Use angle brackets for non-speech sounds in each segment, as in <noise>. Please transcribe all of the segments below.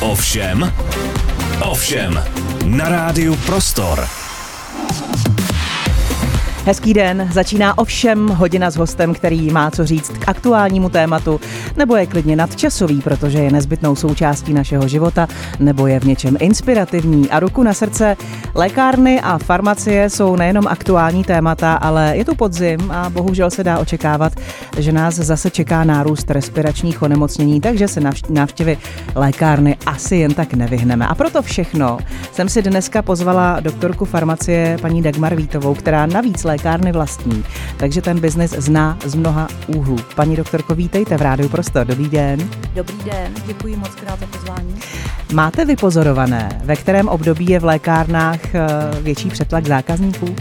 Ovšem, ovšem, na rádiu Prostor. Hezký den, začíná ovšem hodina s hostem, který má co říct k aktuálnímu tématu, nebo je klidně nadčasový, protože je nezbytnou součástí našeho života, nebo je v něčem inspirativní. A ruku na srdce, lékárny a farmacie jsou nejenom aktuální témata, ale je tu podzim a bohužel se dá očekávat, že nás zase čeká nárůst respiračních onemocnění, takže se návštěvy lékárny asi jen tak nevyhneme. A proto všechno jsem si dneska pozvala doktorku farmacie paní Dagmar Vítovou, která navíc lékárny vlastní, takže ten biznis zná z mnoha úhlů. Paní doktorko, vítejte v Rádiu Prostor. Dobrý den. Dobrý den, děkuji moc krát za pozvání. Máte vypozorované, ve kterém období je v lékárnách eh, větší přetlak zákazníků?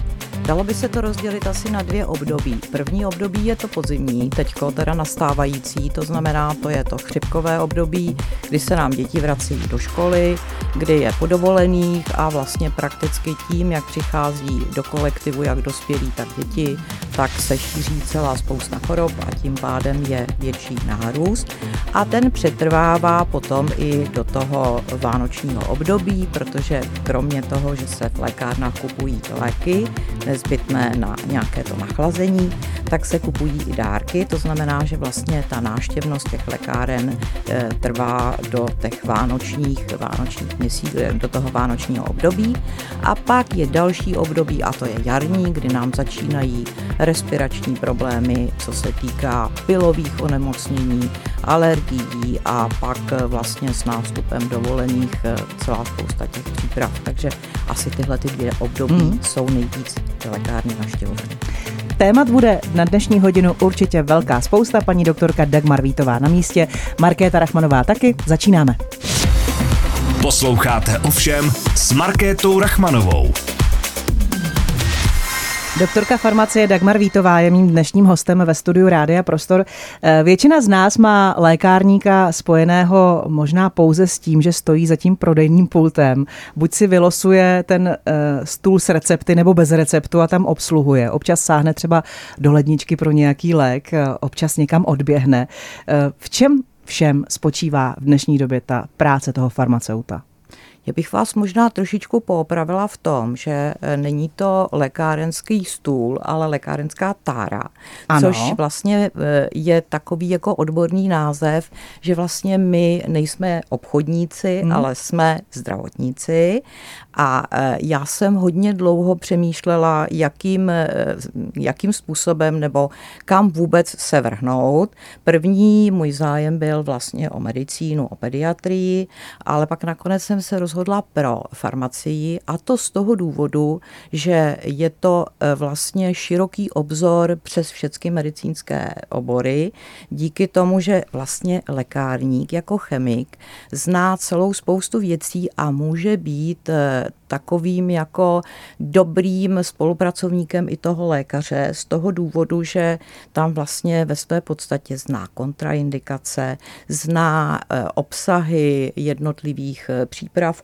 Dalo by se to rozdělit asi na dvě období. První období je to podzimní, teďko teda nastávající, to znamená, to je to chřipkové období, kdy se nám děti vrací do školy, kdy je po dovolených a vlastně prakticky tím, jak přichází do kolektivu jak dospělí, tak děti, tak se šíří celá spousta chorob a tím pádem je větší nárůst. A ten přetrvává potom i do toho vánočního období, protože kromě toho, že se v lékárnách kupují léky, nezbytné na nějaké to nachlazení, tak se kupují i dárky, to znamená, že vlastně ta náštěvnost těch lékáren e, trvá do těch vánočních, vánočních měsíců, do toho vánočního období. A pak je další období, a to je jarní, kdy nám začínají respirační problémy, co se týká pilových onemocnění, alergií a pak vlastně s nástupem dovolených celá spousta těch příprav. Takže asi tyhle ty dvě období mm. jsou nejvíc lékárny naštěvované. Témat bude na dnešní hodinu určitě velká spousta. Paní doktorka Dagmar Vítová na místě, Markéta Rachmanová taky. Začínáme. Posloucháte ovšem s Markétou Rachmanovou. Doktorka farmacie Dagmar Vítová je mým dnešním hostem ve studiu Rádia Prostor. Eh, většina z nás má lékárníka spojeného možná pouze s tím, že stojí za tím prodejním pultem. Buď si vylosuje ten eh, stůl s recepty nebo bez receptu a tam obsluhuje. Občas sáhne třeba do ledničky pro nějaký lék, eh, občas někam odběhne. V čem všem spočívá v dnešní době ta práce toho farmaceuta? Já bych vás možná trošičku poopravila v tom, že e, není to lékárenský stůl, ale lékárenská tára, ano. což vlastně e, je takový jako odborný název, že vlastně my nejsme obchodníci, hmm. ale jsme zdravotníci a e, já jsem hodně dlouho přemýšlela, jakým, jakým způsobem nebo kam vůbec se vrhnout. První můj zájem byl vlastně o medicínu, o pediatrii, ale pak nakonec jsem se rozhodla rozhodla pro farmacii a to z toho důvodu, že je to e, vlastně široký obzor přes všechny medicínské obory, díky tomu, že vlastně lékárník jako chemik zná celou spoustu věcí a může být e, takovým jako dobrým spolupracovníkem i toho lékaře z toho důvodu, že tam vlastně ve své podstatě zná kontraindikace, zná e, obsahy jednotlivých přípravků,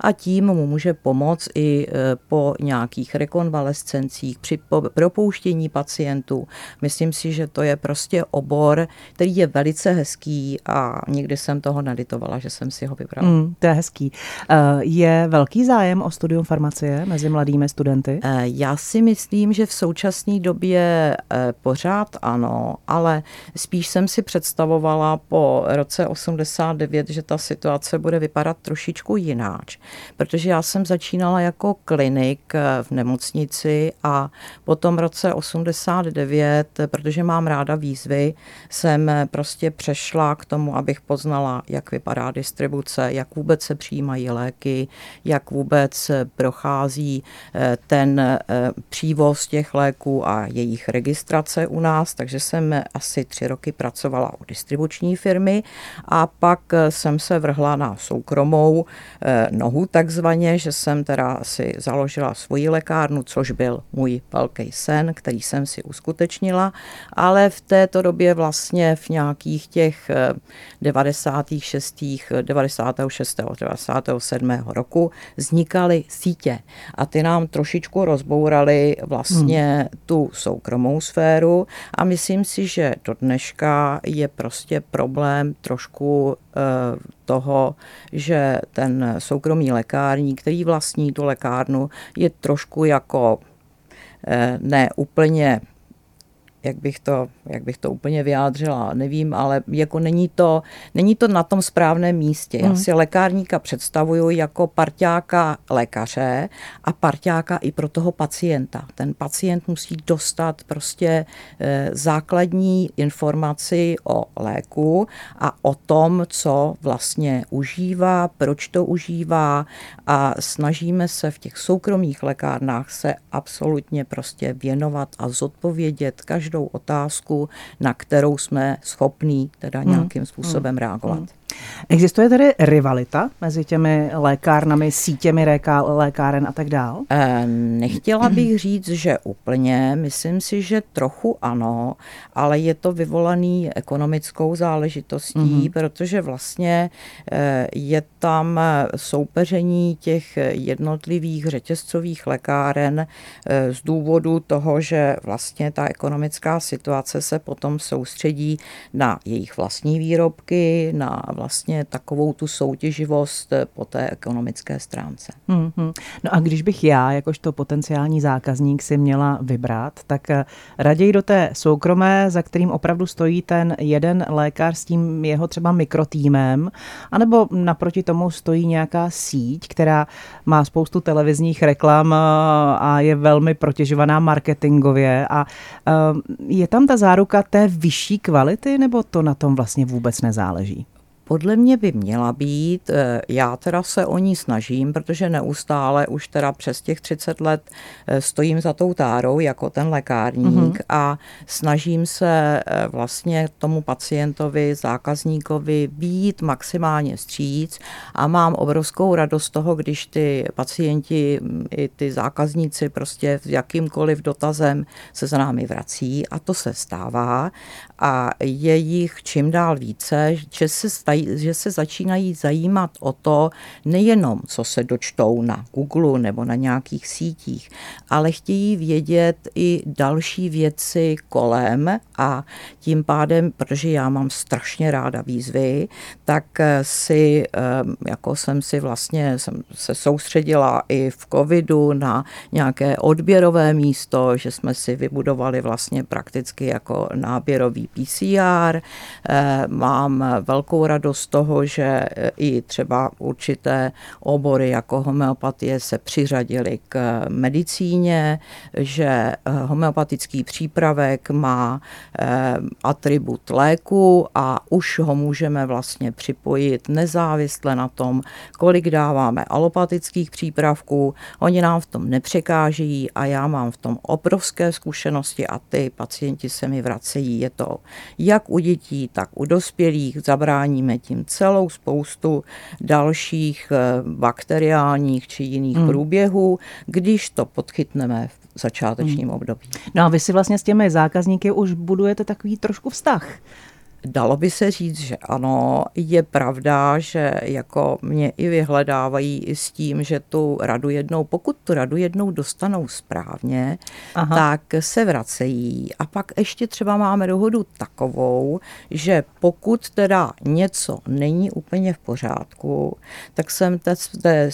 a tím mu může pomoct i e, po nějakých rekonvalescencích, při propouštění pacientů. Myslím si, že to je prostě obor, který je velice hezký a někdy jsem toho naditovala, že jsem si ho vybrala. Mm, to je hezký. E, je velký zájem o studium farmacie mezi mladými studenty? E, já si myslím, že v současné době pořád ano, ale spíš jsem si představovala po roce 89, že ta situace bude vypadat trošičku jiná hráč. Protože já jsem začínala jako klinik v nemocnici a po tom roce 89, protože mám ráda výzvy, jsem prostě přešla k tomu, abych poznala, jak vypadá distribuce, jak vůbec se přijímají léky, jak vůbec prochází eh, ten eh, přívoz těch léků a jejich registrace u nás, takže jsem asi tři roky pracovala u distribuční firmy a pak jsem se vrhla na soukromou nohu takzvaně, že jsem teda si založila svoji lékárnu, což byl můj velký sen, který jsem si uskutečnila, ale v této době vlastně v nějakých těch 96. 96. 97. roku vznikaly sítě a ty nám trošičku rozbouraly vlastně hmm. tu soukromou sféru a myslím si, že do dneška je prostě problém trošku eh, toho, že ten soukromý lékárník, který vlastní tu lékárnu, je trošku jako eh, ne úplně jak bych to, jak bych to úplně vyjádřila, nevím, ale jako není to, není to na tom správném místě. Já hmm. si lékárníka představuju jako parťáka lékaře a parťáka i pro toho pacienta. Ten pacient musí dostat prostě e, základní informaci o léku a o tom, co vlastně užívá, proč to užívá a snažíme se v těch soukromých lékárnách se absolutně prostě věnovat a zodpovědět každou každou otázku, na kterou jsme schopní teda hmm. nějakým způsobem hmm. reagovat. Existuje tedy rivalita mezi těmi lékárnami, sítěmi léká, lékáren a tak dál? Nechtěla bych říct, že úplně. Myslím si, že trochu ano, ale je to vyvolaný ekonomickou záležitostí, mm-hmm. protože vlastně e, je tam soupeření těch jednotlivých řetězcových lékáren e, z důvodu toho, že vlastně ta ekonomická situace se potom soustředí na jejich vlastní výrobky, na vlastně takovou tu soutěživost eh, po té ekonomické stránce. Mm-hmm. No a když bych já, jakožto potenciální zákazník, si měla vybrat, tak eh, raději do té soukromé, za kterým opravdu stojí ten jeden lékař s tím jeho třeba mikrotýmem, anebo naproti tomu stojí nějaká síť, která má spoustu televizních reklam eh, a je velmi protěžovaná marketingově a je tam ta záruka té vyšší kvality, nebo to na tom vlastně vůbec nezáleží? Podle mě by měla být, eh, já teda se o ní snažím, protože neustále už teda přes těch 30 let eh, stojím za tou tárou jako ten lékárník mm-hmm. a snažím se eh, vlastně tomu pacientovi, zákazníkovi být maximálně stříc a mám obrovskou radost toho, když ty pacienti mm, i ty zákazníci prostě s jakýmkoliv dotazem se za námi vrací a to se stává a je jich čím dál více, že se stají že se začínají zajímat o to nejenom, co se dočtou na Google nebo na nějakých sítích, ale chtějí vědět i další věci kolem a tím pádem, protože já mám strašně ráda výzvy, tak si, jako jsem si vlastně jsem se soustředila i v covidu na nějaké odběrové místo, že jsme si vybudovali vlastně prakticky jako náběrový PCR. Mám velkou radost toho, že e, i třeba určité obory jako homeopatie se přiřadily k medicíně, že e, homeopatický přípravek má atribut léku a už ho můžeme vlastně připojit nezávisle na tom, kolik dáváme alopatických přípravků. Oni nám v tom nepřekážejí a já mám v tom obrovské zkušenosti a ty pacienti se mi vracejí. Je to jak u dětí, tak u dospělých. Zabráníme tím celou spoustu dalších eh, bakteriálních či jiných hmm. průběhů, když to podchytneme v začátečním hmm. období. No a vy si vlastně s těmi zákazníky už budujete takový trošku vztah. Dalo by se říct, že ano, je pravda, že jako mě i vyhledávají i s tím, že tu radu jednou, pokud tu radu jednou dostanou správně, Aha. tak se vracejí. A pak ještě třeba máme dohodu takovou, že pokud teda něco není úplně v pořádku, tak jsem te, te,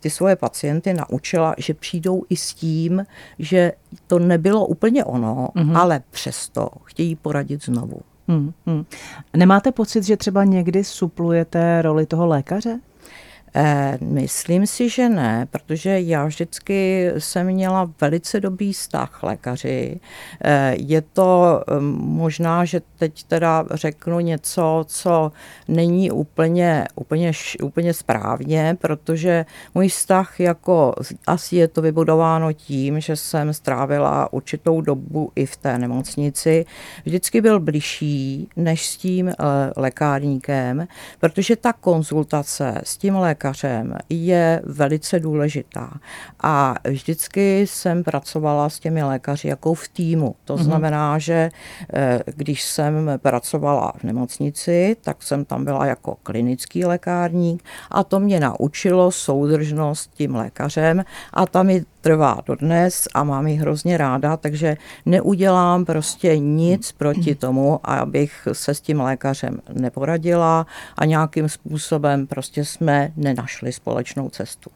ty svoje pacienty naučila, že přijdou i s tím, že to nebylo úplně ono, mhm. ale přesto chtějí poradit znovu. Hmm, hmm. Nemáte pocit, že třeba někdy suplujete roli toho lékaře? Eh, myslím si, že ne, protože já vždycky jsem měla velice dobrý vztah lékaři. Eh, je to eh, možná, že teď teda řeknu něco, co není úplně, úplně, úplně správně, protože můj vztah jako asi je to vybudováno tím, že jsem strávila určitou dobu i v té nemocnici, vždycky byl bližší než s tím lékárníkem, protože ta konzultace s tím lékařem lékařem je velice důležitá. A vždycky jsem pracovala s těmi lékaři jako v týmu. To mm-hmm. znamená, že eh, když jsem pracovala v nemocnici, tak jsem tam byla jako klinický lékárník a to mě naučilo soudržnost tím lékařem a tam mi trvá dodnes a mám ji hrozně ráda, takže neudělám prostě nic proti tomu, abych se s tím lékařem neporadila a nějakým způsobem prostě jsme nenašli společnou cestu.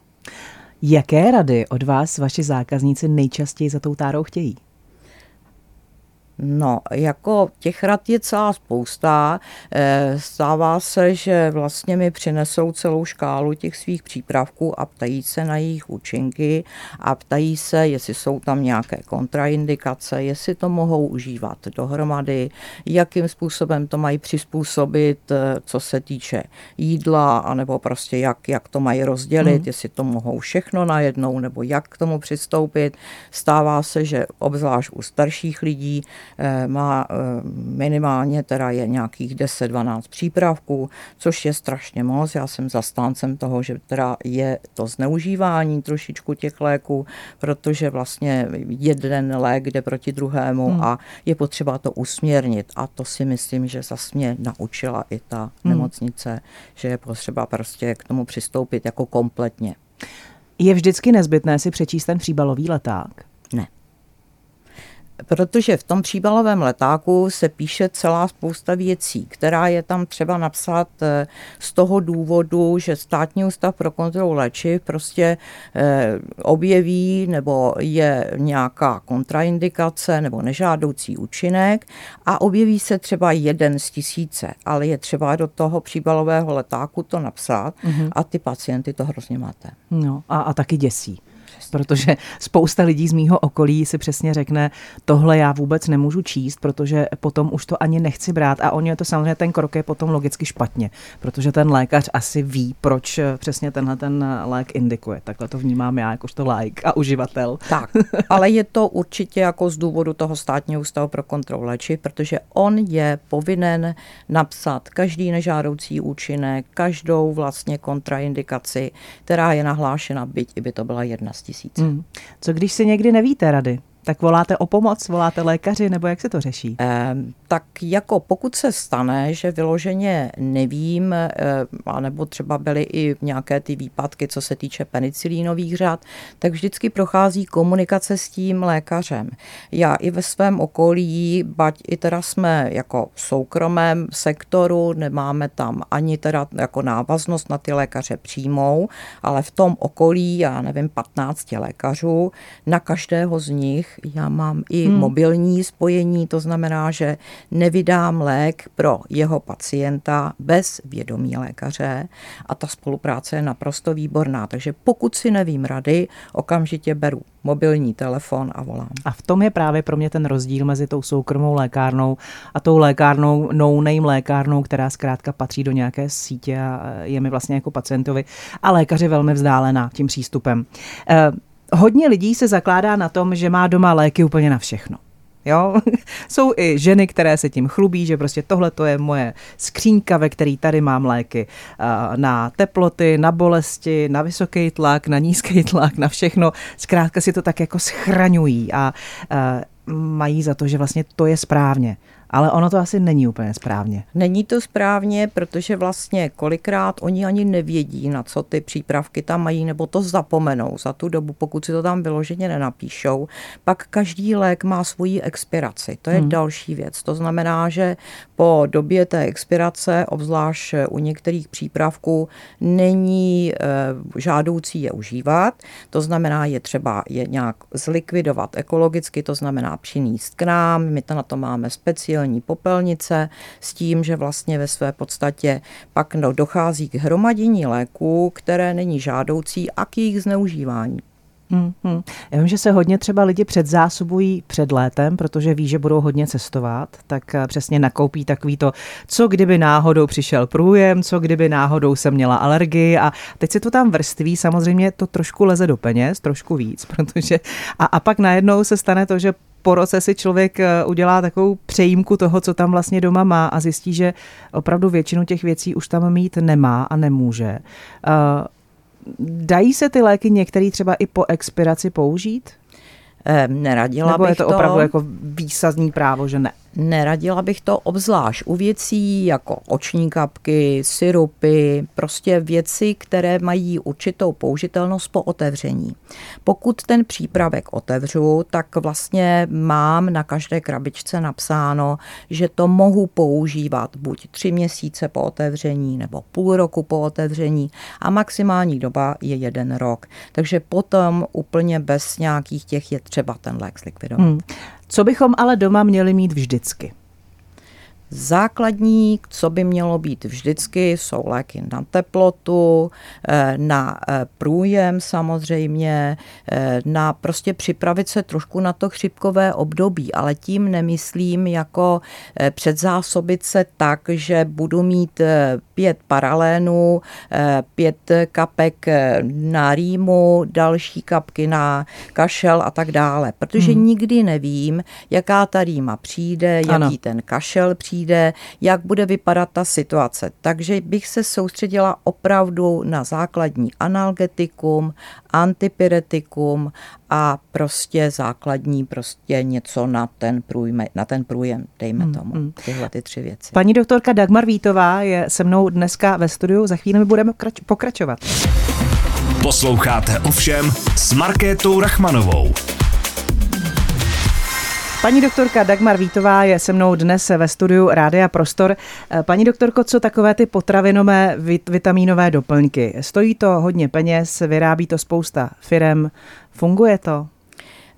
Jaké rady od vás vaši zákazníci nejčastěji za tou tárou chtějí? No, jako těch rad je celá spousta. Eh, stává se, že vlastně mi přinesou celou škálu těch svých přípravků a ptají se na jejich účinky a ptají se, jestli jsou tam nějaké kontraindikace, jestli to mohou užívat dohromady, jakým způsobem to mají přizpůsobit, eh, co se týče jídla, anebo prostě jak, jak to mají rozdělit, hmm. jestli to mohou všechno najednou, nebo jak k tomu přistoupit. Stává se, že obzvlášť u starších lidí má eh, minimálně teda je nějakých 10-12 přípravků, což je strašně moc. Já jsem zastáncem toho, že teda je to zneužívání trošičku těch léků, protože vlastně jeden lék jde proti druhému hmm. a je potřeba to usměrnit. A to si myslím, že zase mě naučila i ta hmm. nemocnice, že je potřeba prostě k tomu přistoupit jako kompletně. Je vždycky nezbytné si přečíst ten příbalový leták? Ne protože v tom příbalovém letáku se píše celá spousta věcí, která je tam třeba napsat eh, z toho důvodu, že státní ústav pro kontrolu léčiv prostě eh, objeví nebo je nějaká kontraindikace nebo nežádoucí účinek a objeví se třeba jeden z tisíce, ale je třeba do toho příbalového letáku to napsat mm-hmm. a ty pacienty to hrozně máte. No a, a taky děsí protože spousta lidí z mýho okolí si přesně řekne, tohle já vůbec nemůžu číst, protože potom už to ani nechci brát a oni to samozřejmě ten krok je potom logicky špatně, protože ten lékař asi ví, proč přesně tenhle ten lék indikuje. Takhle to vnímám já jakožto like a uživatel. Tak, ale je to určitě jako z důvodu toho státního ústavu pro kontrolu léčiv, protože on je povinen napsat každý nežádoucí účinek, každou vlastně kontraindikaci, která je nahlášena, byť i by to byla jedna z tisíc. Mm. Co když si někdy nevíte rady? Tak voláte o pomoc, voláte lékaři, nebo jak se to řeší? Eh, tak jako pokud se stane, že vyloženě nevím, eh, anebo třeba byly i nějaké ty výpadky, co se týče penicilínových řad, tak vždycky prochází komunikace s tím lékařem. Já i ve svém okolí, bať i teda jsme jako v soukromém sektoru, nemáme tam ani teda jako návaznost na ty lékaře přímou, ale v tom okolí, já nevím, 15 lékařů, na každého z nich já mám i hmm. mobilní spojení, to znamená, že nevydám lék pro jeho pacienta bez vědomí lékaře a ta spolupráce je naprosto výborná. Takže pokud si nevím rady, okamžitě beru mobilní telefon a volám. A v tom je právě pro mě ten rozdíl mezi tou soukromou lékárnou a tou lékárnou, no-name lékárnou, která zkrátka patří do nějaké sítě a je mi vlastně jako pacientovi a lékaři velmi vzdálená tím přístupem. Eh, hodně lidí se zakládá na tom, že má doma léky úplně na všechno. Jo? <laughs> Jsou i ženy, které se tím chlubí, že prostě tohle to je moje skřínka, ve který tady mám léky na teploty, na bolesti, na vysoký tlak, na nízký tlak, na všechno. Zkrátka si to tak jako schraňují a mají za to, že vlastně to je správně. Ale ono to asi není úplně správně. Není to správně, protože vlastně kolikrát oni ani nevědí, na co ty přípravky tam mají, nebo to zapomenou za tu dobu, pokud si to tam vyloženě nenapíšou. Pak každý lék má svoji expiraci. To je hmm. další věc. To znamená, že po době té expirace, obzvlášť u některých přípravků, není e, žádoucí je užívat. To znamená, je třeba je nějak zlikvidovat ekologicky, to znamená přinést k nám. My to na to máme speciální speciální popelnice s tím, že vlastně ve své podstatě pak no, dochází k hromadění léků, které není žádoucí a k jejich zneužívání. Hmm, hmm. Já vím, že se hodně třeba lidi předzásobují před létem, protože ví, že budou hodně cestovat, tak eh, přesně nakoupí takový to, co kdyby náhodou přišel průjem, co kdyby náhodou jsem měla alergii a teď se to tam vrství, samozřejmě to trošku leze do peněz, trošku víc, <laughs> protože a, a pak najednou se stane to, že po roce si člověk eh, udělá takovou přejímku toho, co tam vlastně doma má a zjistí, že opravdu většinu těch věcí už tam mít nemá a nemůže. Dají se ty léky některý třeba i po expiraci použít? Neradila Nebo bych je to, to opravdu jako výsazní právo, že ne? Neradila bych to obzvlášť u věcí jako oční kapky, syrupy, prostě věci, které mají určitou použitelnost po otevření. Pokud ten přípravek otevřu, tak vlastně mám na každé krabičce napsáno, že to mohu používat buď tři měsíce po otevření nebo půl roku po otevření a maximální doba je jeden rok. Takže potom úplně bez nějakých těch je třeba ten lék zlikvidovat. Hmm. Co bychom ale doma měli mít vždycky? Základní, co by mělo být vždycky, jsou léky na teplotu, eh, na eh, průjem samozřejmě, eh, na prostě připravit se trošku na to chřipkové období, ale tím nemyslím jako předzásobit se tak, že budu mít pět paralénů, pět kapek na rýmu, další kapky na kašel a tak dále, protože hmm. nikdy nevím, jaká ta rýma přijde, jaký ano. ten kašel přijde, přijde, jak bude vypadat ta situace. Takže bych se soustředila opravdu na základní analgetikum, antipyretikum a prostě základní prostě něco na ten, průjme, na ten průjem, dejme hmm, tomu, hmm. tyhle ty tři věci. Paní doktorka Dagmar Vítová je se mnou dneska ve studiu, za chvíli my budeme pokračovat. Posloucháte ovšem s Markétou Rachmanovou. Paní doktorka Dagmar Vítová je se mnou dnes ve studiu Rádia Prostor. Eh, paní doktorko, co takové ty potravinové vitamínové doplňky? Stojí to hodně peněz, vyrábí to spousta firem. Funguje to?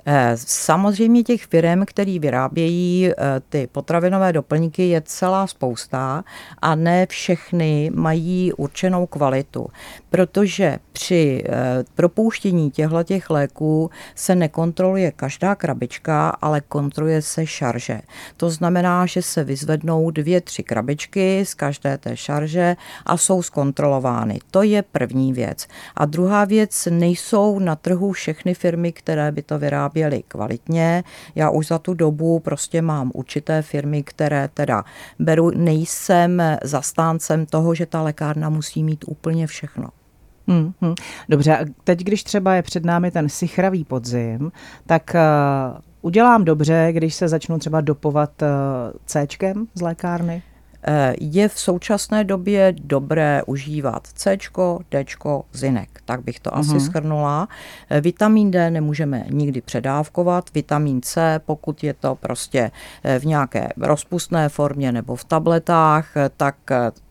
Eh, samozřejmě těch firm, které vyrábějí eh, ty potravinové doplňky, je celá spousta a ne všechny mají určenou kvalitu, protože při eh, propouštění těchto těch léků se nekontroluje každá krabička, ale kontroluje se šarže. To znamená, že se vyzvednou dvě, tři krabičky z každé té šarže a jsou zkontrolovány. To je první věc. A druhá věc, nejsou na trhu všechny firmy, které by to vyráběly vyráběli kvalitně. Já už za tu dobu prostě mám určité firmy, které teda beru, nejsem zastáncem toho, že ta lékárna musí mít úplně všechno. Hmm, hmm. Dobře, a teď, když třeba je před námi ten sichravý podzim, tak uh, udělám dobře, když se začnu třeba dopovat uh, C z lékárny? Je v současné době dobré užívat C, D, zinek, tak bych to uh-huh. asi mhm. schrnula. Vitamin D nemůžeme nikdy předávkovat, vitamin C, pokud je to prostě v nějaké rozpustné formě nebo v tabletách, tak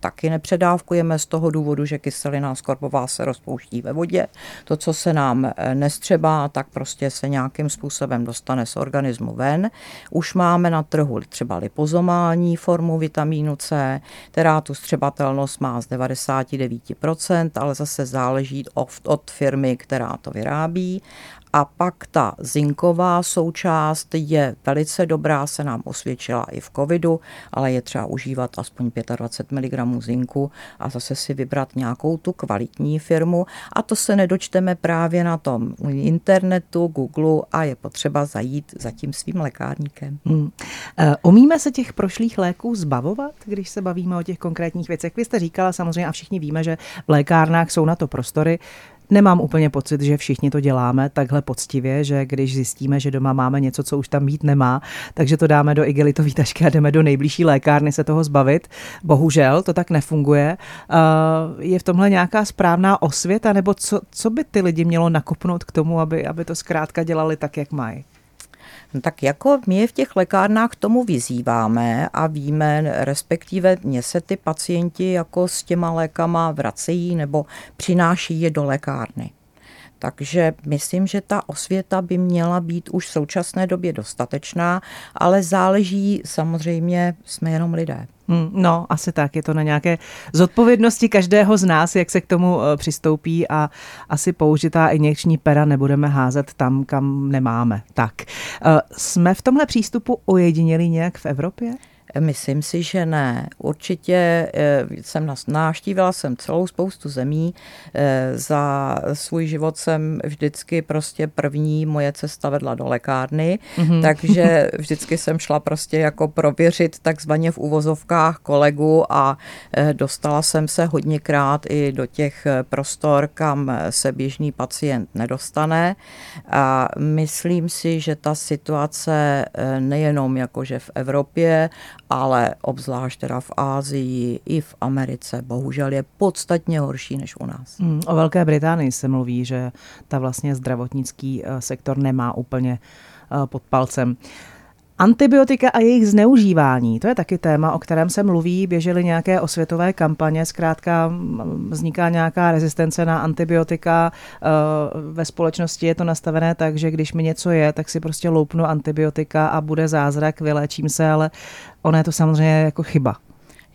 taky nepředávkujeme z toho důvodu, že kyselina skorbová se rozpouští ve vodě. To, co se nám nestřebá, tak prostě se nějakým způsobem dostane z organismu ven. Už máme na trhu třeba lipozomální formu vitamínu C, která tu střebatelnost má z 99%, ale zase záleží od, od firmy, která to vyrábí. A pak ta zinková součást je velice dobrá, se nám osvědčila i v covidu, ale je třeba užívat aspoň 25 mg zinku a zase si vybrat nějakou tu kvalitní firmu. A to se nedočteme právě na tom internetu, Google a je potřeba zajít za tím svým lékárníkem. Hmm. Eh, umíme se těch prošlých léků zbavovat, když se bavíme o těch konkrétních věcech? Vy jste říkala samozřejmě a všichni víme, že v lékárnách jsou na to prostory. Nemám úplně pocit, že všichni to děláme takhle poctivě, že když zjistíme, že doma máme něco, co už tam být nemá, takže to dáme do igelitové tašky a jdeme do nejbližší lékárny se toho zbavit. Bohužel to tak nefunguje. Je v tomhle nějaká správná osvěta, nebo co, co by ty lidi mělo nakopnout k tomu, aby, aby to zkrátka dělali tak, jak mají? No tak jako my v těch lékárnách tomu vyzýváme a víme, respektive mě se ty pacienti jako s těma lékama vracejí nebo přináší je do lékárny. Takže myslím, že ta osvěta by měla být už v současné době dostatečná, ale záleží samozřejmě, jsme jenom lidé. Hmm, no, asi tak. Je to na nějaké zodpovědnosti každého z nás, jak se k tomu eh, přistoupí a asi použitá injekční pera nebudeme házet tam, kam nemáme. Tak, eh, jsme v tomhle přístupu ojediněli nějak v Evropě? Myslím si, že ne. Určitě eh, jsem náštívila jsem celou spoustu zemí. Eh, za svůj život jsem vždycky prostě první moje cesta vedla do lékárny, mm-hmm. takže <laughs> vždycky jsem šla prostě jako prověřit takzvaně v uvozovkách kolegu a eh, dostala jsem se hodněkrát i do těch prostor, kam se běžný pacient nedostane. A myslím si, že ta situace nejenom jakože v Evropě, ale obzvlášť teda v Ázii i v Americe bohužel je podstatně horší než u nás. Hmm, o Velké Británii se mluví, že ta vlastně zdravotnický eh, sektor nemá úplně eh, pod palcem. Antibiotika a jejich zneužívání, to je taky téma, o kterém se mluví, běžely nějaké osvětové kampaně, zkrátka vzniká nějaká rezistence na antibiotika, eh, ve společnosti je to nastavené tak, že když mi něco je, tak si prostě loupnu antibiotika a bude zázrak, vyléčím se, ale ono je to samozřejmě jako chyba.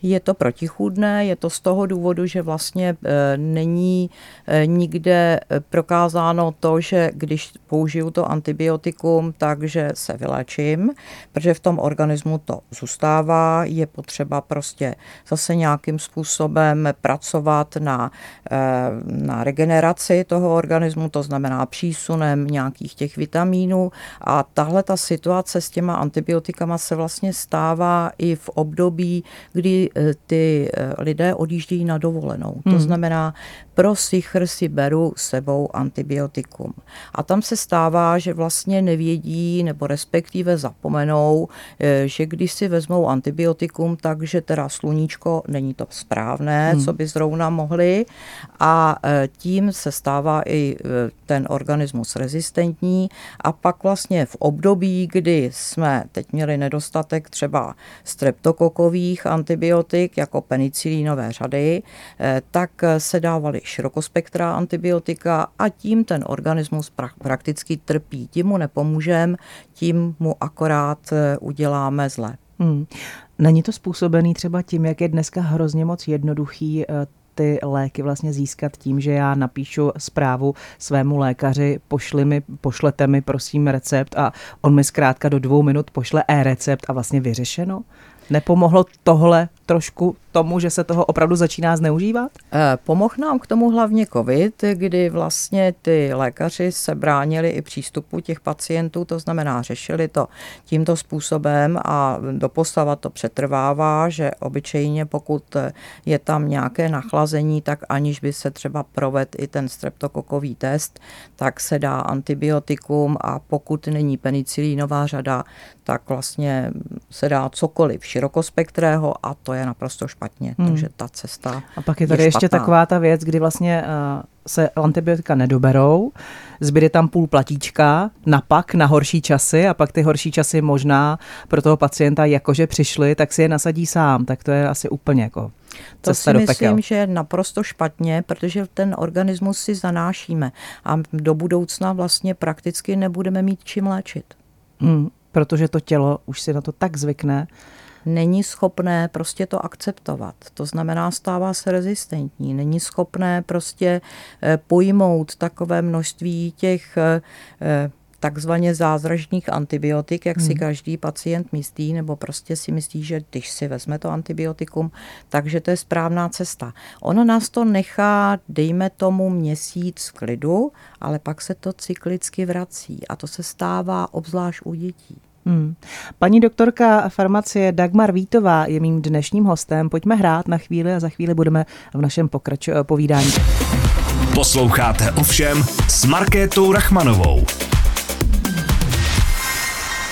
Je to protichůdné, je to z toho důvodu, že vlastně e, není e, nikde e, prokázáno to, že když použiju to antibiotikum, takže se vylečím, protože v tom organismu to zůstává, je potřeba prostě zase nějakým způsobem pracovat na, na regeneraci toho organismu, to znamená přísunem nějakých těch vitamínů. A tahle ta situace s těma antibiotikama se vlastně stává i v období, kdy Eh, ty eh, lidé odjíždějí na dovolenou. Hmm. To znamená, pro sichr si beru sebou antibiotikum. A tam se stává, že vlastně nevědí nebo respektive zapomenou, eh, že když si vezmou antibiotikum, takže teda sluníčko není to správné, hmm. co by zrovna mohli a tím se stává i ten organismus rezistentní a pak vlastně v období, kdy jsme teď měli nedostatek třeba streptokokových antibiotik jako penicilínové řady, eh, tak se dávaly širokospektrá antibiotika a tím ten organismus prakticky trpí. Tím mu nepomůžeme, tím mu akorát eh, uděláme zle. Hmm. Není to způsobený třeba tím, jak je dneska hrozně moc jednoduchý eh, ty léky vlastně získat tím, že já napíšu zprávu svému lékaři, pošli mi, pošlete mi prosím recept a on mi zkrátka do dvou minut pošle e-recept a vlastně vyřešeno? Nepomohlo tohle trošku tomu, že se toho opravdu začíná zneužívat? Eh, pomohl nám k tomu hlavně COVID, kdy vlastně ty lékaři se bránili i přístupu těch pacientů, to znamená řešili to tímto způsobem a doposavat to přetrvává, že obyčejně pokud je tam nějaké nachlazení, tak aniž by se třeba proved i ten streptokokový test, tak se dá antibiotikum a pokud není penicilínová řada, tak vlastně se dá cokoliv širokospektrého a to je naprosto špatně. Hmm. Takže ta cesta A pak je tady je ještě špatná. taková ta věc, kdy vlastně uh, se antibiotika nedoberou, zbyde tam půl platíčka na pak, na horší časy a pak ty horší časy možná pro toho pacienta jakože přišly, tak si je nasadí sám. Tak to je asi úplně jako to si myslím, pekel. že je naprosto špatně, protože ten organismus si zanášíme a do budoucna vlastně prakticky nebudeme mít čím léčit. Hmm protože to tělo už si na to tak zvykne. Není schopné prostě to akceptovat. To znamená, stává se rezistentní. Není schopné prostě eh, pojmout takové množství těch eh, eh, takzvaně zázračných antibiotik, jak hmm. si každý pacient myslí, nebo prostě si myslí, že když si vezme to antibiotikum, takže to je správná cesta. Ono nás to nechá, dejme tomu měsíc v klidu, ale pak se to cyklicky vrací a to se stává obzvlášť u dětí. Hmm. Paní doktorka farmacie Dagmar Vítová je mým dnešním hostem. Pojďme hrát na chvíli a za chvíli budeme v našem pokračování povídání. Posloucháte ovšem s Markétou Rachmanovou.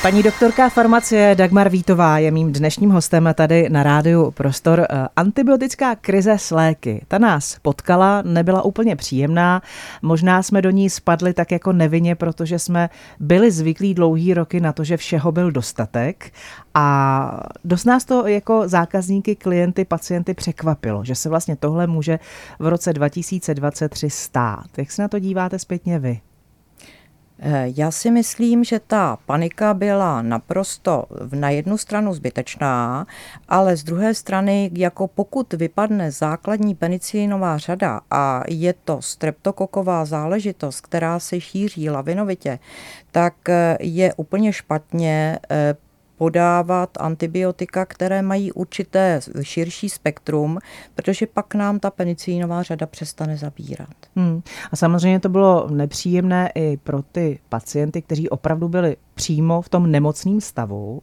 Paní doktorka farmacie Dagmar Vítová je mým dnešním hostem tady na rádiu Prostor. Eh, antibiotická krize s léky. Ta nás potkala, nebyla úplně příjemná. Možná jsme do ní spadli tak jako nevinně, protože jsme byli zvyklí dlouhý roky na to, že všeho byl dostatek. A dost nás to jako zákazníky, klienty, pacienty překvapilo, že se vlastně tohle může v roce 2023 stát. Jak se na to díváte zpětně vy? Eh, já si myslím, že ta panika byla naprosto na jednu stranu zbytečná, ale z druhé strany, jako pokud vypadne základní penicilinová řada a je to streptokoková záležitost, která se šíří lavinovitě, tak eh, je úplně špatně eh, podávat antibiotika, které mají určité širší spektrum, protože pak nám ta penicilinová řada přestane zabírat. Hmm. A samozřejmě to bylo nepříjemné i pro ty pacienty, kteří opravdu byli přímo v tom nemocném stavu.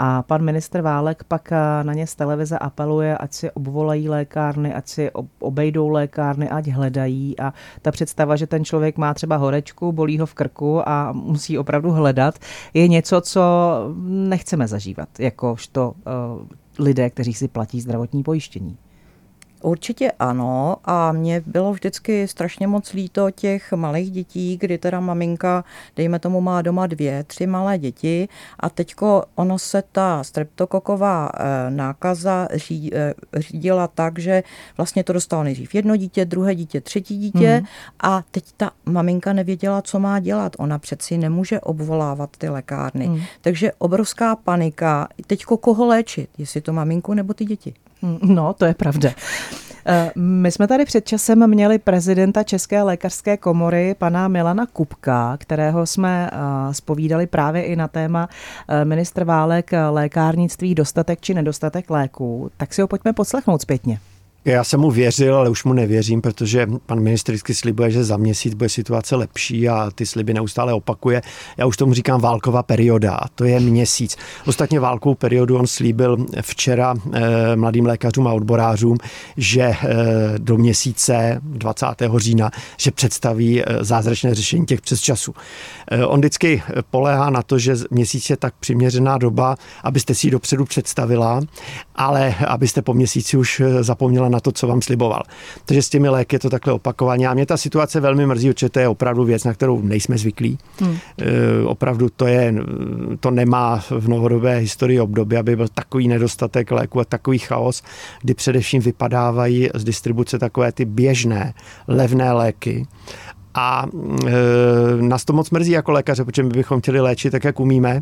A pan minister Válek pak eh, na ně z televize apeluje, ať si obvolají lékárny, ať si obejdou lékárny, ať hledají. A ta představa, že ten člověk má třeba horečku, bolí ho v krku a musí opravdu hledat, je něco, co nechceme zažívat, jakožto uh, lidé, kteří si platí zdravotní pojištění. Určitě ano a mě bylo vždycky strašně moc líto těch malých dětí, kdy teda maminka, dejme tomu, má doma dvě, tři malé děti a teďko ono se ta streptokoková eh, nákaza eh, řídila tak, že vlastně to dostalo nejdřív jedno dítě, druhé dítě, třetí dítě hmm. a teď ta maminka nevěděla, co má dělat. Ona přeci nemůže obvolávat ty lékárny. Hmm. Takže obrovská panika. Teďko koho léčit? Jestli to maminku nebo ty děti? <laughs> No, to je pravda. Eh, my jsme tady před časem měli prezidenta České lékařské komory, pana Milana Kupka, kterého jsme spovídali eh, právě i na téma eh, ministr Válek lékárnictví, dostatek či nedostatek léků. Tak si ho pojďme poslechnout zpětně. Já jsem mu věřil, ale už mu nevěřím, protože pan ministr vždycky slibuje, že za měsíc bude situace lepší a ty sliby neustále opakuje. Já už tomu říkám válková perioda a to je měsíc. Ostatně válkovou periodu on slíbil včera eh, mladým lékařům a odborářům, že eh, do měsíce 20. října, že představí eh, zázračné řešení těch přesčasů. Eh, on vždycky poléhá na to, že měsíc je tak přiměřená doba, abyste si ji dopředu představila, ale abyste po měsíci už zapomněla na to, co vám sliboval. Takže s těmi léky je to takhle opakovaně. A mě ta situace velmi mrzí, protože to je opravdu věc, na kterou nejsme zvyklí. Hmm. E, opravdu to je, to nemá v novodobé historii období, aby byl takový nedostatek léku a takový chaos, kdy především vypadávají z distribuce takové ty běžné, levné léky a e, nás to moc mrzí jako lékaře, protože my bychom chtěli léčit tak, jak umíme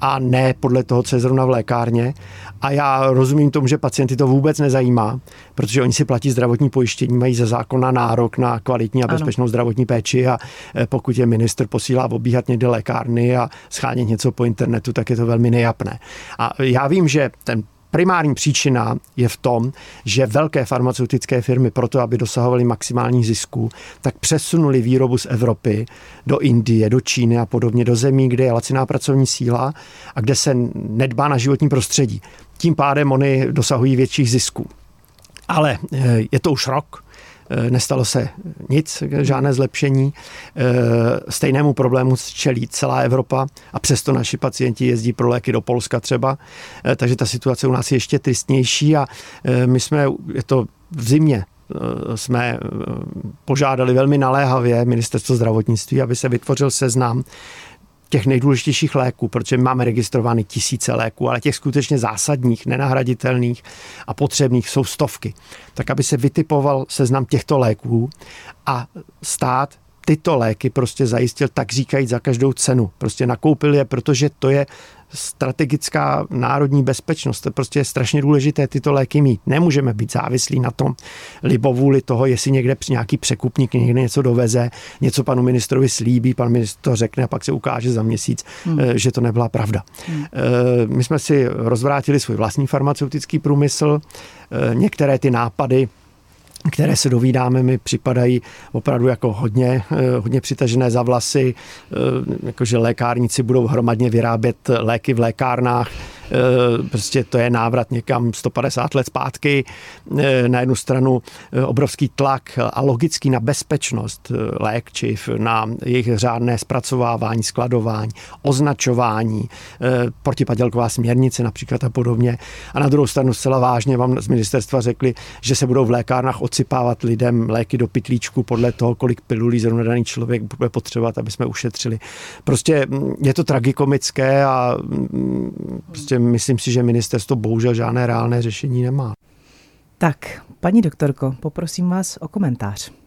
a ne podle toho, co je zrovna v lékárně. A já rozumím tomu, že pacienty to vůbec nezajímá, protože oni si platí zdravotní pojištění, mají ze zákona nárok na kvalitní a bezpečnou ano. zdravotní péči a e, pokud je minister posílá obíhat někde lékárny a schánět něco po internetu, tak je to velmi nejapné. A já vím, že ten primární příčina je v tom, že velké farmaceutické firmy proto, aby dosahovaly maximální zisku, tak přesunuli výrobu z Evropy do Indie, do Číny a podobně, do zemí, kde je laciná pracovní síla a kde se nedbá na životní prostředí. Tím pádem oni dosahují větších zisků. Ale eh, je to už rok, nestalo se nic, žádné zlepšení. Eh, stejnému problému čelí celá Evropa a přesto naši pacienti jezdí pro léky do Polska třeba, eh, takže ta situace u nás je ještě tristnější a my jsme, je to v zimě, jsme požádali velmi naléhavě ministerstvo zdravotnictví, aby se vytvořil seznam těch nejdůležitějších léků, protože máme registrovány tisíce léků, ale těch skutečně zásadních, nenahraditelných a potřebných jsou stovky. Tak aby se vytipoval seznam těchto léků a stát tyto léky prostě zajistil tak říkají za každou cenu. Prostě nakoupil je, protože to je strategická národní bezpečnost. To prostě je strašně důležité tyto léky mít. Nemůžeme být závislí na tom libovůli toho, jestli někde nějaký překupník někde něco doveze, něco panu ministrovi slíbí, pan ministr to řekne a pak se ukáže za měsíc, hmm. Eh, že to nebyla pravda. Hmm. Eh, my jsme si rozvrátili svůj vlastní farmaceutický průmysl, eh, některé ty nápady které se dovídáme, mi připadají opravdu jako hodně, eh, hodně přitažené za vlasy, eh, jakože lékárníci budou hromadně vyrábět léky v lékárnách, prostě to je návrat někam 150 let zpátky. Eh, na jednu stranu eh, obrovský tlak a logický na bezpečnost léčiv, na jejich řádné zpracovávání, skladování, označování, protipadělková směrnice například a podobně. A na druhou stranu zcela vážně vám z ministerstva řekli, že se budou v lékárnách odsypávat lidem léky do pytlíčku podle toho, kolik pilulí zrovna daný člověk bude potřebovat, aby jsme ušetřili. Prostě mm, je to tragikomické a mm, prostě myslím si, že ministerstvo bohužel žádné reálné řešení nemá. Tak, paní doktorko, poprosím vás o komentář.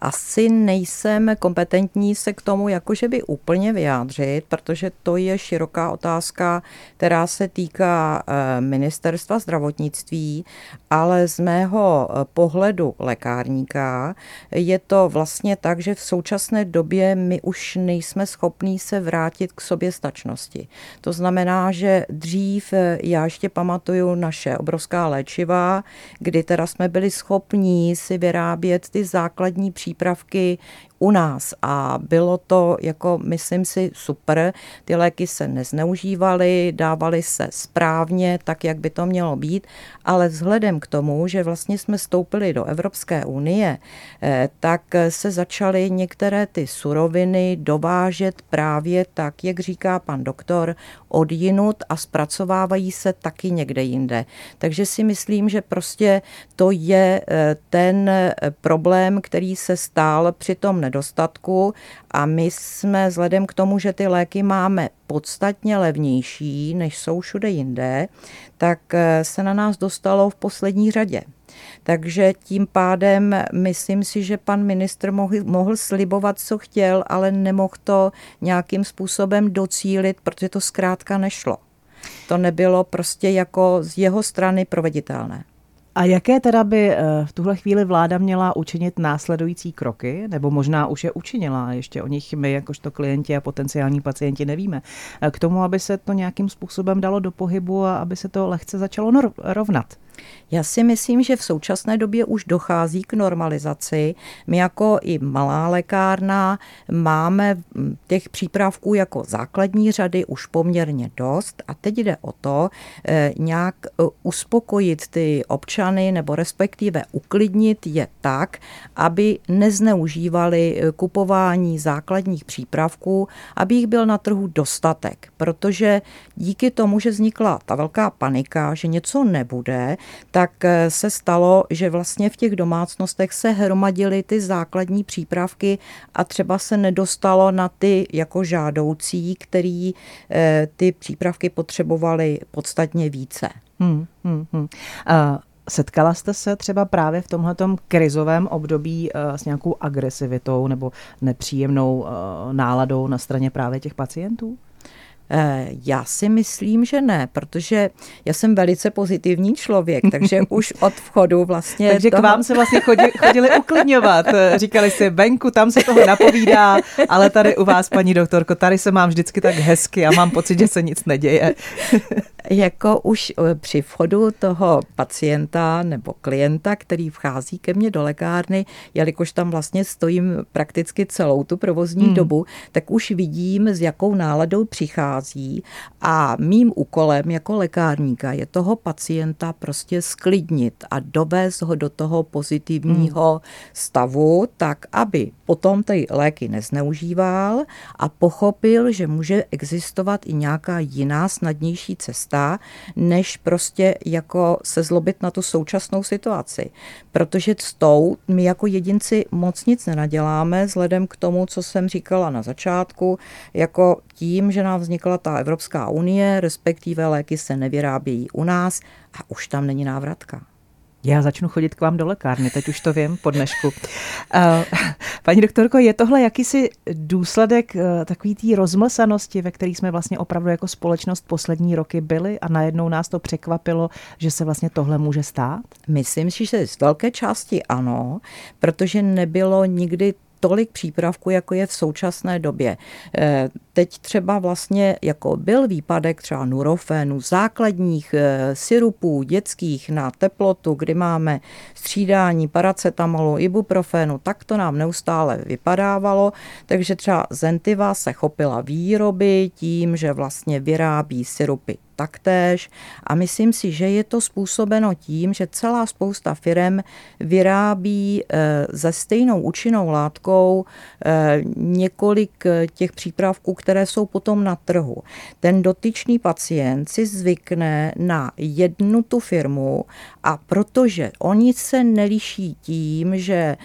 Asi nejsem kompetentní se k tomu jakože by úplně vyjádřit, protože to je široká otázka, která se týká eh, ministerstva zdravotnictví, ale z mého eh, pohledu lékárníka je to vlastně tak, že v současné době my už nejsme schopní se vrátit k soběstačnosti. To znamená, že dřív, eh, já ještě pamatuju naše obrovská léčiva, kdy teda jsme byli schopní si vyrábět ty základní přípravky u nás a bylo to, jako myslím si, super. Ty léky se nezneužívaly, dávaly se správně, tak, jak by to mělo být, ale vzhledem k tomu, že vlastně jsme stoupili do Evropské unie, eh, tak se začaly některé ty suroviny dovážet právě tak, jak říká pan doktor, odjinut a zpracovávají se taky někde jinde. Takže si myslím, že prostě to je eh, ten eh, problém, který se stál při tom nedostatku a my jsme vzhledem k tomu, že ty léky máme podstatně levnější, než jsou všude jinde, tak eh, se na nás dostalo v poslední řadě. Takže tím pádem myslím si, že pan ministr mohl, mohl slibovat, co chtěl, ale nemohl to nějakým způsobem docílit, protože to zkrátka nešlo. To nebylo prostě jako z jeho strany proveditelné. A jaké teda by eh, v tuhle chvíli vláda měla učinit následující kroky, nebo možná už je učinila, ještě o nich my jakožto klienti a potenciální pacienti nevíme, eh, k tomu, aby se to nějakým způsobem dalo do pohybu a aby se to lehce začalo rovnat? Já si myslím, že v současné době už dochází k normalizaci. My jako i malá lékárna máme těch přípravků jako základní řady už poměrně dost a teď jde o to eh, nějak eh, uspokojit ty občany nebo respektive uklidnit je tak, aby nezneužívali eh, kupování základních přípravků, aby jich byl na trhu dostatek, protože díky tomu, že vznikla ta velká panika, že něco nebude, tak eh, se stalo, že vlastně v těch domácnostech se hromadily ty základní přípravky a třeba se nedostalo na ty jako žádoucí, který eh, ty přípravky potřebovali podstatně více. Hmm, hmm, hmm. Uh... Setkala jste se třeba právě v tomhletom krizovém období uh, s nějakou agresivitou nebo nepříjemnou náladou na straně právě těch pacientů? Eh, já si myslím, že ne, protože já jsem velice pozitivní člověk, takže <laughs> už od vchodu vlastně... takže toho... k vám se vlastně chodili, chodili uklidňovat. Říkali si, venku, tam se toho napovídá, ale tady u vás, paní doktorko, tady se mám vždycky tak hezky a mám pocit, že se nic neděje. <laughs> jako už eh, při vchodu toho pacienta nebo klienta, který vchází ke mně do lékárny, jelikož tam vlastně stojím prakticky celou tu provozní hmm. dobu, tak už vidím, s jakou náladou přichází a mým úkolem jako lékárníka je toho pacienta prostě sklidnit a dovést ho do toho pozitivního hmm. stavu, tak aby potom ty léky nezneužíval a pochopil, že může existovat i nějaká jiná snadnější cesta, cesta, než prostě jako se zlobit na tu současnou situaci. Protože s tou my jako jedinci moc nic nenaděláme, vzhledem k tomu, co jsem říkala na začátku, jako tím, že nám vznikla ta Evropská unie, respektive léky se nevyrábějí u nás a už tam není návratka. Já začnu chodit k vám do lékárny, teď už to vím po dnešku. Uh, paní doktorko, je tohle jakýsi důsledek uh, takový té rozmlsanosti, ve které jsme vlastně opravdu jako společnost poslední roky byli a najednou nás to překvapilo, že se vlastně tohle může stát? Myslím si, že z velké části ano, protože nebylo nikdy tolik přípravků, jako je v současné době. Eh, teď třeba vlastně jako byl výpadek třeba nurofenu, základních eh, syrupů dětských na teplotu, kdy máme střídání paracetamolu, ibuprofenu, tak to nám neustále vypadávalo, takže třeba Zentiva se chopila výroby tím, že vlastně vyrábí syrupy taktéž a myslím si, že je to způsobeno tím, že celá spousta firm vyrábí se eh, stejnou účinnou látkou eh, několik eh, těch přípravků, které jsou potom na trhu. Ten dotyčný pacient si zvykne na jednu tu firmu a protože oni se neliší tím, že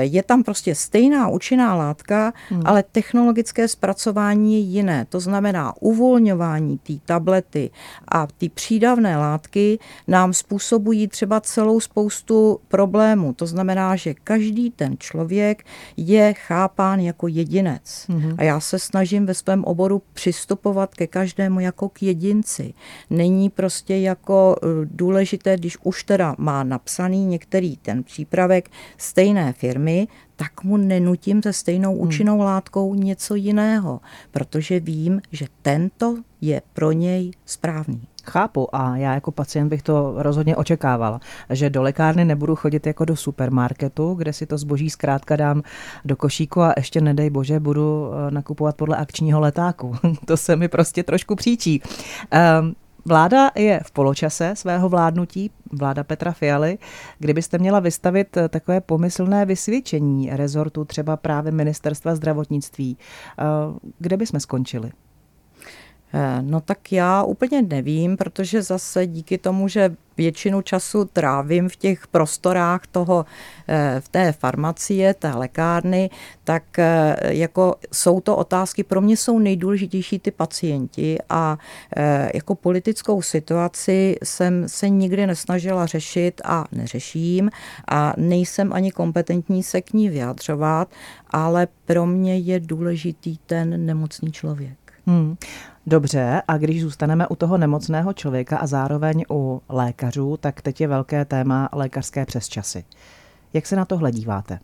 je tam prostě stejná účinná látka, hmm. ale technologické zpracování je jiné. To znamená uvolňování té tablety, A ty přídavné látky nám způsobují třeba celou spoustu problémů. To znamená, že každý ten člověk je chápán jako jedinec. Mm-hmm. A já se snažím ve svém oboru přistupovat ke každému jako k jedinci. Není prostě jako eh, důležité, když už teda má napsaný některý ten přípravek stejné firmy, tak mu nenutím se stejnou hmm. účinnou hmm. látkou něco jiného, protože vím, že tento je pro něj správný. Chápu a já jako pacient bych to rozhodně očekávala, že do lékárny nebudu chodit jako do supermarketu, kde si to zboží zkrátka dám do košíku a ještě nedej bože budu eh, nakupovat podle akčního letáku. <laughs> to se mi prostě trošku příčí. Um, Vláda je v poločase svého vládnutí, vláda Petra Fialy. Kdybyste měla vystavit eh, takové pomyslné vysvědčení rezortu třeba právě ministerstva zdravotnictví, eh, kde bychom skončili? Eh, no tak já úplně nevím, protože zase díky tomu, že většinu času trávím v těch prostorách toho, eh, v té farmacie, té lékárny, tak eh, jako jsou to otázky, pro mě jsou nejdůležitější ty pacienti a jako politickou situaci jsem se nikdy nesnažila řešit a neřeším a nejsem ani kompetentní se k ní vyjadřovat, ale pro mě je důležitý ten nemocný člověk. Hmm. Dobře, a když zůstaneme u toho nemocného člověka a zároveň u lékařů, tak teď je velké téma lékařské přesčasy. Jak se na to hledíváte?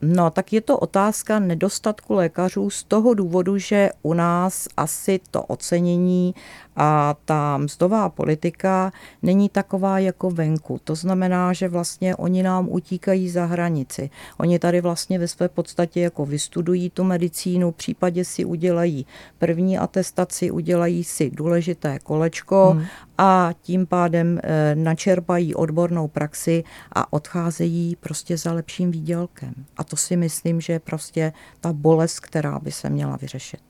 No, tak je to otázka nedostatku lékařů z toho důvodu, že u nás asi to ocenění a ta mzdová politika není taková jako venku. To znamená, že vlastně oni nám utíkají za hranici. Oni tady vlastně ve své podstatě jako vystudují tu medicínu, případě si udělají první atestaci, udělají si důležité kolečko hmm. a tím pádem e, načerpají odbornou praxi a odcházejí prostě za lepším výdělkem. A to si myslím, že je prostě ta bolest, která by se měla vyřešit.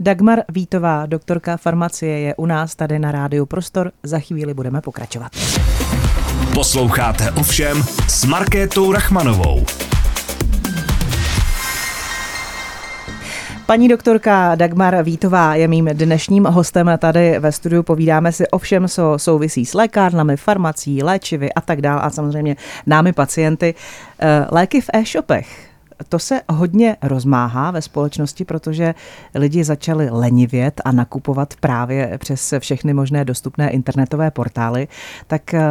Dagmar Vítová, doktorka farmacie, je u nás tady na rádiu Prostor. Za chvíli budeme pokračovat. Posloucháte ovšem s Markétou Rachmanovou. Paní doktorka Dagmar Vítová je mým dnešním hostem tady ve studiu. Povídáme si o všem, co souvisí s lékárnami, farmací, léčivy a tak dále a samozřejmě námi pacienty. Eh, léky v e-shopech to se hodně rozmáhá ve společnosti, protože lidi začali lenivět a nakupovat právě přes všechny možné dostupné internetové portály. Tak eh,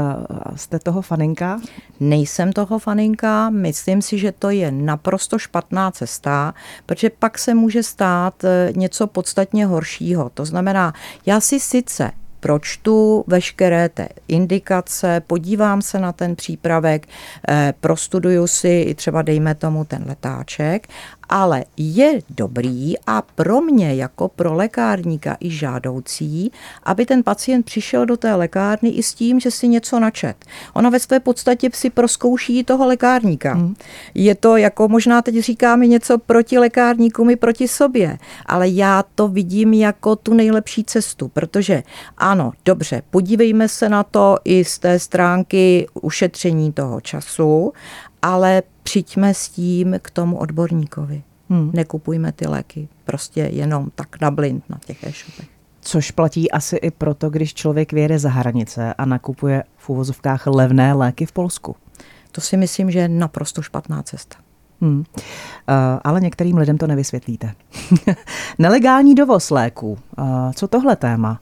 jste toho faninka? Nejsem toho faninka, myslím si, že to je naprosto špatná cesta, protože pak se může stát eh, něco podstatně horšího. To znamená, já si sice pročtu veškeré té indikace, podívám se na ten přípravek, eh, prostuduju si třeba dejme tomu ten letáček ale je dobrý a pro mě jako pro lékárníka i žádoucí, aby ten pacient přišel do té lékárny i s tím, že si něco načet. Ona ve své podstatě si proskouší toho lékárníka. Hmm. Je to jako možná teď říkáme něco proti lékárníkům i proti sobě, ale já to vidím jako tu nejlepší cestu, protože ano, dobře, podívejme se na to i z té stránky ušetření toho času, ale přijďme s tím k tomu odborníkovi. Hmm. Nekupujme ty léky prostě jenom tak na blind na těch e-shopech. Což platí asi i proto, když člověk vyjede za hranice a nakupuje v úvozovkách levné léky v Polsku. To si myslím, že je naprosto špatná cesta. Hmm. Uh, ale některým lidem to nevysvětlíte. <laughs> Nelegální dovoz léků. Uh, co tohle téma?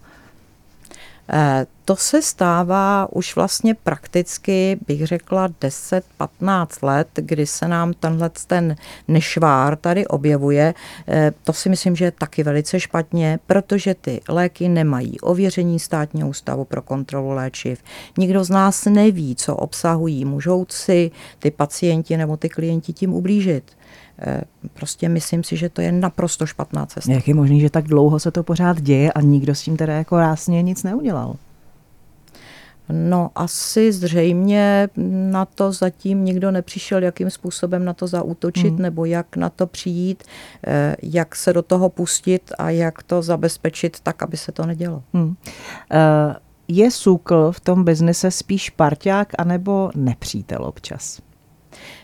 Eh, to se stává už vlastně prakticky, bych řekla, 10-15 let, kdy se nám tenhle ten nešvár tady objevuje. Eh, to si myslím, že je taky velice špatně, protože ty léky nemají ověření státního ústavu pro kontrolu léčiv. Nikdo z nás neví, co obsahují. Můžou si ty pacienti nebo ty klienti tím ublížit. Eh, prostě myslím si, že to je naprosto špatná cesta. Jak je možné, že tak dlouho se to pořád děje a nikdo s tím teda jako rásně nic neudělal? No asi zřejmě na to zatím nikdo nepřišel, jakým způsobem na to zaútočit hmm. nebo jak na to přijít, eh, jak se do toho pustit a jak to zabezpečit tak, aby se to nedělo. Uh, je SÚKL v tom biznise spíš parťák anebo nepřítel občas?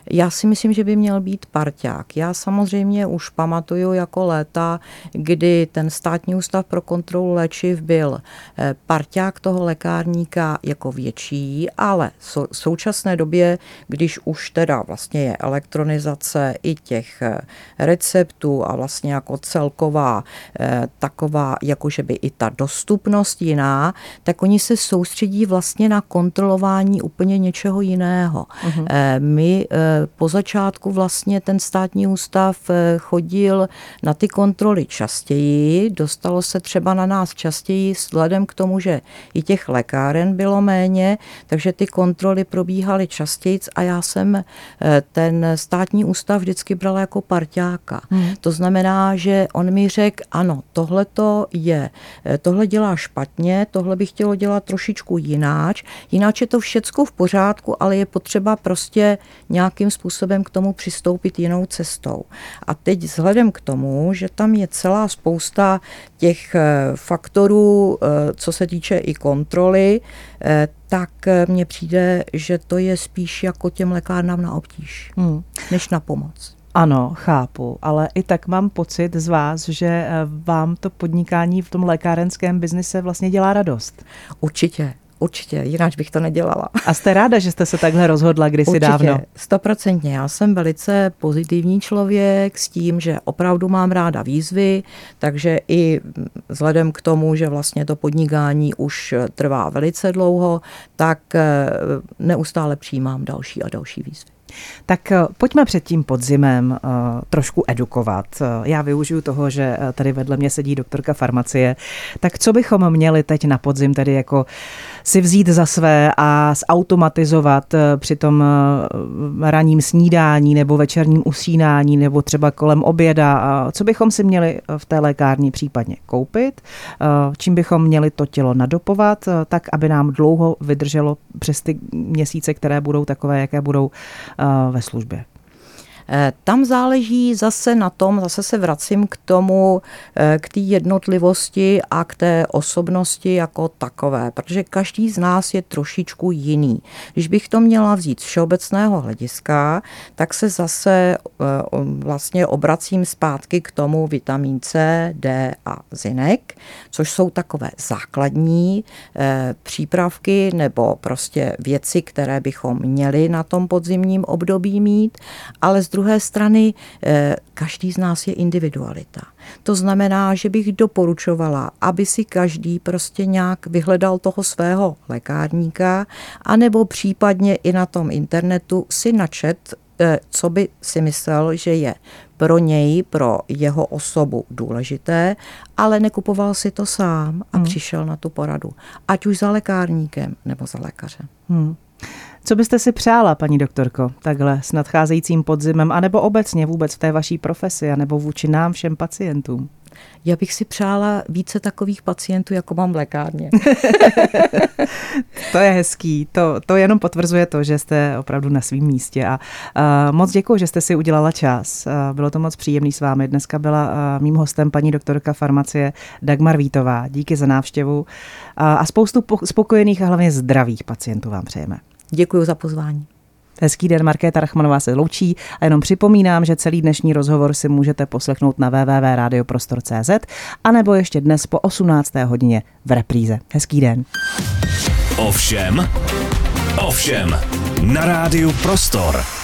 Já si myslím, že by měl být parťák. Já samozřejmě už pamatuju jako léta, kdy ten státní ústav pro kontrolu léčiv byl eh, parťák toho lékárníka jako větší, ale v současné době, když už teda vlastně je elektronizace i těch eh, receptů a vlastně jako celková eh, taková, jakože by i ta dostupnost jiná, tak oni se soustředí vlastně na kontrolování úplně něčeho jiného. Uh-huh. My po začátku vlastně ten státní ústav eh, chodil na ty kontroly častěji, dostalo se třeba na nás častěji vzhledem k tomu, že i těch lékáren bylo méně, takže ty kontroly probíhaly častěji a já jsem eh, ten státní ústav vždycky brala jako parťáka. Hmm. To znamená, že on mi řekl, ano, tohle to je, eh, tohle dělá špatně, tohle bych chtělo dělat trošičku jináč, jináč je to všecko v pořádku, ale je potřeba prostě nějakým způsobem k tomu přistoupit jinou cestou. A teď vzhledem k tomu, že tam je celá spousta těch eh, faktorů, eh, co se týče i kontroly, eh, tak mně přijde, že to je spíš jako těm lékárnám na obtíž, hmm. než na pomoc. Ano, chápu, ale i tak mám pocit z vás, že vám to podnikání v tom lékárenském biznise vlastně dělá radost. Určitě, Určitě, jinak bych to nedělala. A jste ráda, že jste se takhle rozhodla kdysi Určitě, dávno? stoprocentně. Já jsem velice pozitivní člověk s tím, že opravdu mám ráda výzvy, takže i vzhledem k tomu, že vlastně to podnikání už trvá velice dlouho, tak eh, neustále přijímám další a další výzvy. Tak eh, pojďme před tím podzimem uh, trošku edukovat. Já využiju toho, že tady vedle mě sedí doktorka farmacie. Tak co bychom měli teď na podzim tedy jako si vzít za své a zautomatizovat eh, při tom eh, raním snídání nebo večerním usínání nebo třeba kolem oběda. Co bychom si měli eh, v té lékárně případně koupit, čím bychom měli to tělo nadopovat, tak aby nám dlouho vydrželo přes ty měsíce, které budou takové, jaké budou ve službě. Eh, tam záleží zase na tom, zase se vracím k tomu, eh, k té jednotlivosti a k té osobnosti jako takové, protože každý z nás je trošičku jiný. Když bych to měla vzít z všeobecného hlediska, tak se zase eh, vlastně obracím zpátky k tomu vitamin C, D a zinek, což jsou takové základní přípravky nebo prostě věci, které bychom měli na tom podzimním období mít, ale z druhé druhé strany eh, každý z nás je individualita. To znamená, že bych doporučovala, aby si každý prostě nějak vyhledal toho svého lékárníka, anebo případně i na tom internetu si načet, eh, co by si myslel, že je pro něj, pro jeho osobu důležité, ale nekupoval si to sám a hmm. přišel na tu poradu. Ať už za lékárníkem nebo za lékařem. Hmm. Co byste si přála, paní doktorko, takhle s nadcházejícím podzimem, anebo obecně vůbec v té vaší profesi, anebo vůči nám všem pacientům? Já bych si přála více takových pacientů, jako mám v lékárně. <laughs> to je hezký. To, to jenom potvrzuje to, že jste opravdu na svém místě. A uh, moc děkuji, že jste si udělala čas. Uh, bylo to moc příjemný s vámi. Dneska byla uh, mým hostem paní doktorka farmacie Dagmar Vítová. Díky za návštěvu uh, a spoustu spokojených a hlavně zdravých pacientů vám přejeme. Děkuji za pozvání. Hezký den, Markéta Rachmanová se loučí a jenom připomínám, že celý dnešní rozhovor si můžete poslechnout na www.radioprostor.cz a nebo ještě dnes po 18. hodině v repríze. Hezký den. Ovšem, ovšem, na rádiu Prostor.